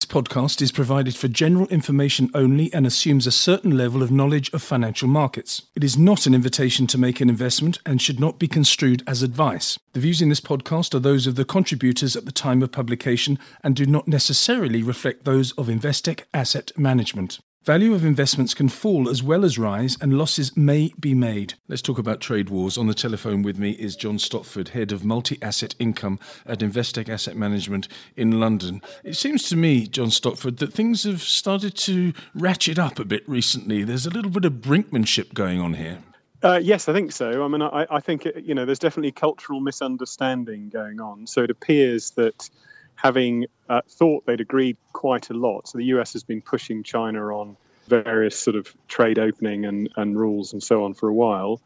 This podcast is provided for general information only and assumes a certain level of knowledge of financial markets. It is not an invitation to make an investment and should not be construed as advice. The views in this podcast are those of the contributors at the time of publication and do not necessarily reflect those of Investec Asset Management. Value of investments can fall as well as rise, and losses may be made. Let's talk about trade wars. On the telephone with me is John Stopford, head of multi asset income at Investec Asset Management in London. It seems to me, John Stopford, that things have started to ratchet up a bit recently. There's a little bit of brinkmanship going on here. Uh, yes, I think so. I mean, I, I think you know, there's definitely cultural misunderstanding going on. So it appears that having uh, thought they'd agreed quite a lot. So the US has been pushing China on various sort of trade opening and, and rules and so on for a while.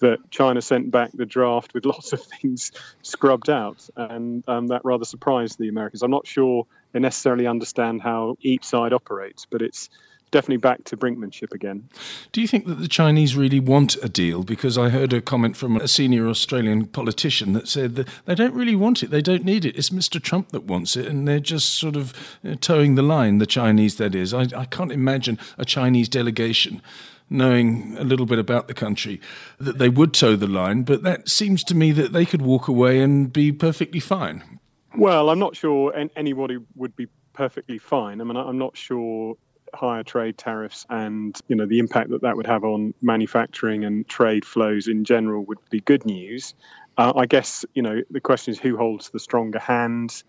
That China sent back the draft with lots of things scrubbed out, and um, that rather surprised the Americans. I'm not sure they necessarily understand how each side operates, but it's definitely back to brinkmanship again. Do you think that the Chinese really want a deal? Because I heard a comment from a senior Australian politician that said that they don't really want it, they don't need it. It's Mr. Trump that wants it, and they're just sort of uh, toeing the line, the Chinese, that is. I, I can't imagine a Chinese delegation knowing a little bit about the country, that they would toe the line, but that seems to me that they could walk away and be perfectly fine. Well, I'm not sure anybody would be perfectly fine. I mean, I'm not sure higher trade tariffs and you know the impact that that would have on manufacturing and trade flows in general would be good news. Uh, I guess you know the question is who holds the stronger hand.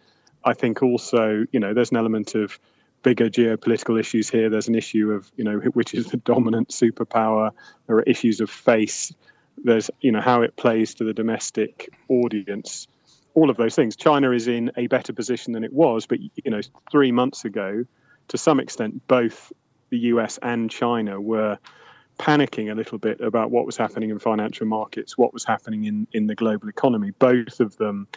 I think also you know there's an element of bigger geopolitical issues here. There's an issue of you know which is the dominant superpower. There are issues of face. There's you know how it plays to the domestic audience. All of those things. China is in a better position than it was, but you know three months ago to some extent, both the US and China were panicking a little bit about what was happening in financial markets, what was happening in, in the global economy. Both of them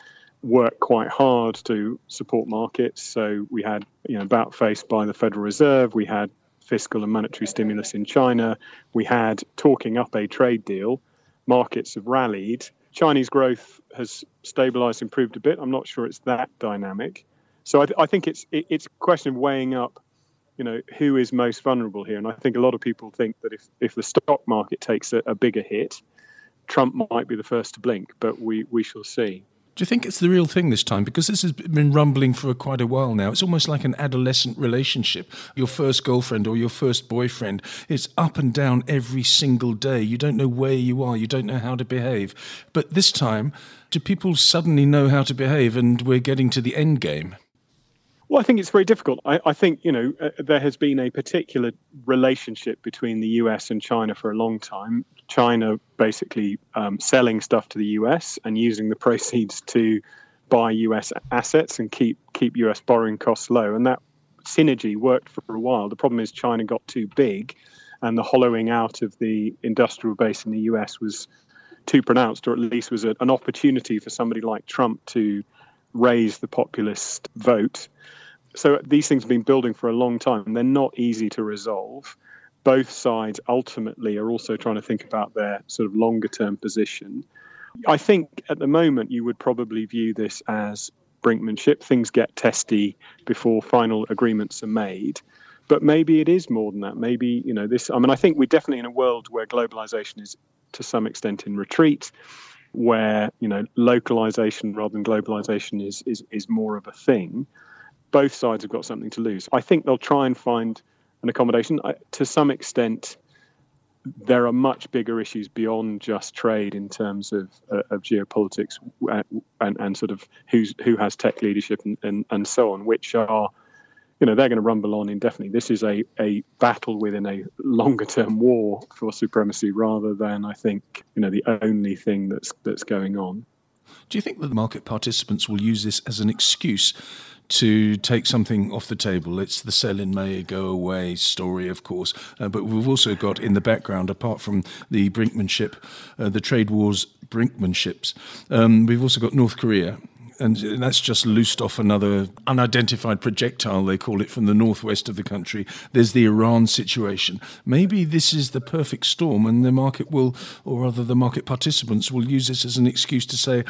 worked quite hard to support markets. So we had, you know, about face by the Federal Reserve, we had fiscal and monetary stimulus in China, we had talking up a trade deal. Markets have rallied. Chinese growth has stabilized, improved a bit. I'm not sure it's that dynamic. So I, th- I think it's it, it's a question of weighing up, you know, who is most vulnerable here. And I think a lot of people think that if if the stock market takes a, a bigger hit, Trump might be the first to blink. But we we shall see. Do you think it's the real thing this time? Because this has been rumbling for quite a while now. It's almost like an adolescent relationship. Your first girlfriend or your first boyfriend. It's up and down every single day. You don't know where you are. You don't know how to behave. But this time, do people suddenly know how to behave and we're getting to the end game? Well, I think it's very difficult. I, I think, you know, uh, there has been a particular relationship between the US and China for a long time. China basically um, selling stuff to the US and using the proceeds to buy US assets and keep keep US borrowing costs low. And that synergy worked for a while. The problem is China got too big and the hollowing out of the industrial base in the US was too pronounced, or at least was a, an opportunity for somebody like Trump to raise the populist vote so these things have been building for a long time. They're not easy to resolve. Both sides ultimately are also trying to think about their sort of longer term position. I think at the moment you would probably view this as brinkmanship. Things get testy before final agreements are made. But maybe it is more than that. Maybe, you know, this, I mean, I think we're definitely in a world where globalization is to some extent in retreat, where, you know, localization rather than globalization is, is, is more of a thing both sides have got something to lose. I think they'll try and find an accommodation. I, to some extent, there are much bigger issues beyond just trade in terms of, uh, of geopolitics and, uh, and, and, sort of who's, who has tech leadership and, and, and so on, which are, you know, they're going to rumble on indefinitely. This is a, a battle within a longer term war for supremacy rather than, I think, you know, the only thing that's, that's going on. Do you think that the market participants will use this as an excuse to take something off the table. It's the sell in May, go away story, of course. Uh, but we've also got in the background, apart from the brinkmanship, uh, the trade wars brinkmanships, um, we've also got North Korea and that's just loosed off another unidentified projectile, they call it, from the northwest of the country. There's the Iran situation. Maybe this is the perfect storm, and the market will, or rather, the market participants will use this as an excuse to say,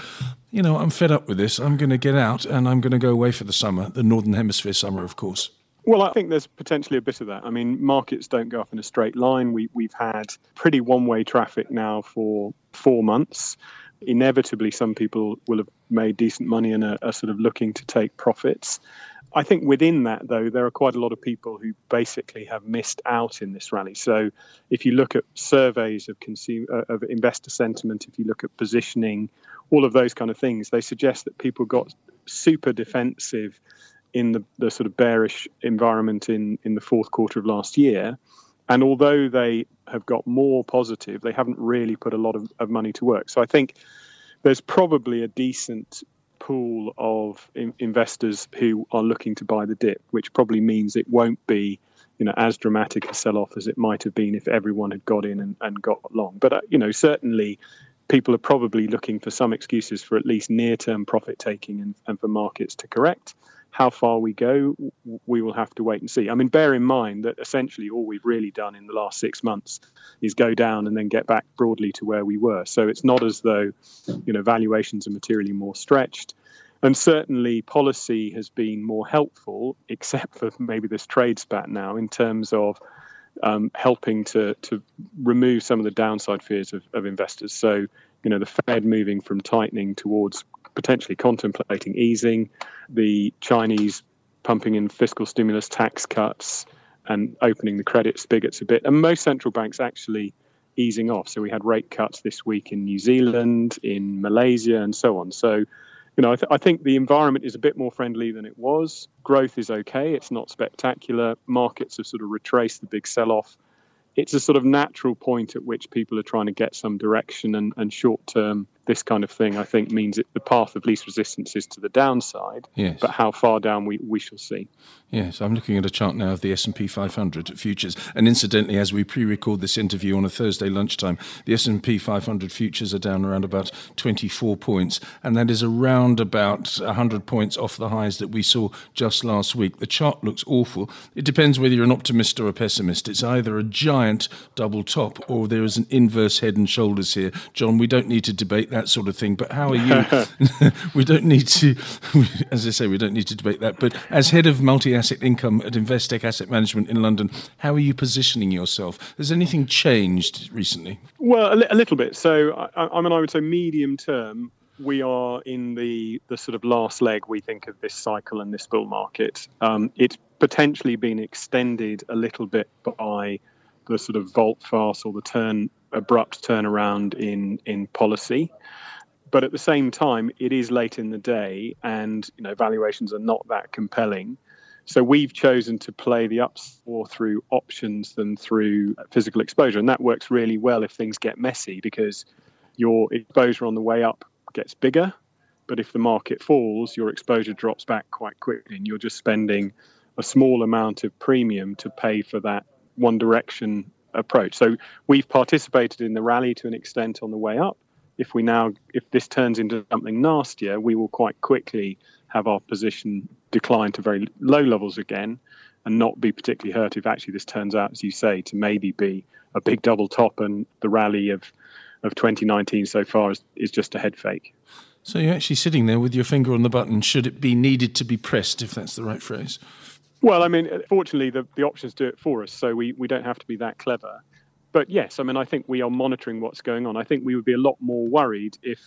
you know, I'm fed up with this. I'm going to get out and I'm going to go away for the summer, the Northern Hemisphere summer, of course. Well, I think there's potentially a bit of that. I mean, markets don't go up in a straight line. We, we've had pretty one way traffic now for four months. Inevitably, some people will have made decent money and are, are sort of looking to take profits. I think within that, though, there are quite a lot of people who basically have missed out in this rally. So, if you look at surveys of consumer uh, of investor sentiment, if you look at positioning, all of those kind of things, they suggest that people got super defensive in the, the sort of bearish environment in, in the fourth quarter of last year. And although they have got more positive, they haven't really put a lot of, of money to work. So I think there's probably a decent pool of in- investors who are looking to buy the dip, which probably means it won't be you know as dramatic a sell-off as it might have been if everyone had got in and, and got long. But uh, you know certainly people are probably looking for some excuses for at least near-term profit taking and, and for markets to correct. How far we go, we will have to wait and see. I mean, bear in mind that essentially all we've really done in the last six months is go down and then get back broadly to where we were. So it's not as though, you know, valuations are materially more stretched. And certainly policy has been more helpful, except for maybe this trade spat now, in terms of um, helping to to remove some of the downside fears of, of investors. So, you know, the Fed moving from tightening towards potentially contemplating easing, the Chinese pumping in fiscal stimulus, tax cuts, and opening the credit spigots a bit, and most central banks actually easing off. So we had rate cuts this week in New Zealand, in Malaysia, and so on. So, you know, I, th- I think the environment is a bit more friendly than it was. Growth is okay; it's not spectacular. Markets have sort of retraced the big sell-off it's a sort of natural point at which people are trying to get some direction and, and short term this kind of thing i think means it, the path of least resistance is to the downside yes. but how far down we, we shall see. Yes i'm looking at a chart now of the s&p 500 futures. And incidentally as we pre-record this interview on a thursday lunchtime the s&p 500 futures are down around about 24 points. And that is around about 100 points off the highs that we saw just last week. The chart looks awful. It depends whether you're an optimist or a pessimist. It's either a giant double top, or there is an inverse head and shoulders here. John, we don't need to debate that sort of thing, but how are you? we don't need to, as I say, we don't need to debate that. But as head of multi asset income at Investec Asset Management in London, how are you positioning yourself? Has anything changed recently? Well, a, li- a little bit. So, I, I mean, I would say medium term, we are in the the sort of last leg we think of this cycle and this bull market. Um, it's potentially been extended a little bit by the sort of volte-face or the turn abrupt turnaround in in policy. But at the same time, it is late in the day, and you know valuations are not that compelling. So we've chosen to play the ups more through options than through physical exposure, and that works really well if things get messy because your exposure on the way up gets bigger, but if the market falls, your exposure drops back quite quickly, and you're just spending a small amount of premium to pay for that one direction approach. So we've participated in the rally to an extent on the way up. If we now, if this turns into something nastier, we will quite quickly have our position decline to very low levels again and not be particularly hurt if actually this turns out, as you say, to maybe be a big double top and the rally of, of 2019 so far is, is just a head fake. So you're actually sitting there with your finger on the button, should it be needed to be pressed, if that's the right phrase? Well, I mean, fortunately, the, the options do it for us, so we, we don't have to be that clever. But yes, I mean, I think we are monitoring what's going on. I think we would be a lot more worried if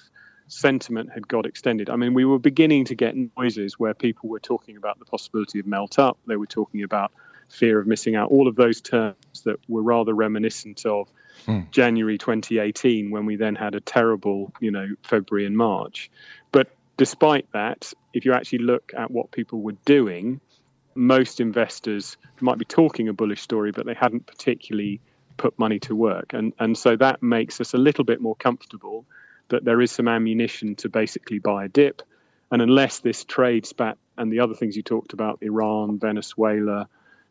sentiment had got extended. I mean, we were beginning to get noises where people were talking about the possibility of melt up. They were talking about fear of missing out. All of those terms that were rather reminiscent of mm. January 2018, when we then had a terrible, you know, February and March. But despite that, if you actually look at what people were doing, most investors might be talking a bullish story, but they hadn't particularly put money to work. And, and so that makes us a little bit more comfortable that there is some ammunition to basically buy a dip. And unless this trade spat and the other things you talked about, Iran, Venezuela,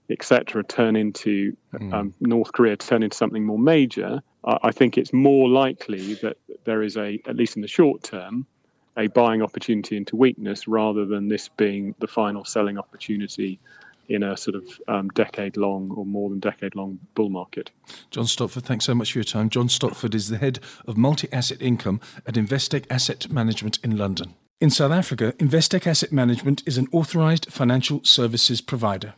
etc., turn into mm. um, North Korea, turn into something more major, I think it's more likely that there is a, at least in the short term, a buying opportunity into weakness rather than this being the final selling opportunity in a sort of um, decade long or more than decade long bull market. John Stopford, thanks so much for your time. John Stopford is the head of multi asset income at Investec Asset Management in London. In South Africa, Investec Asset Management is an authorised financial services provider.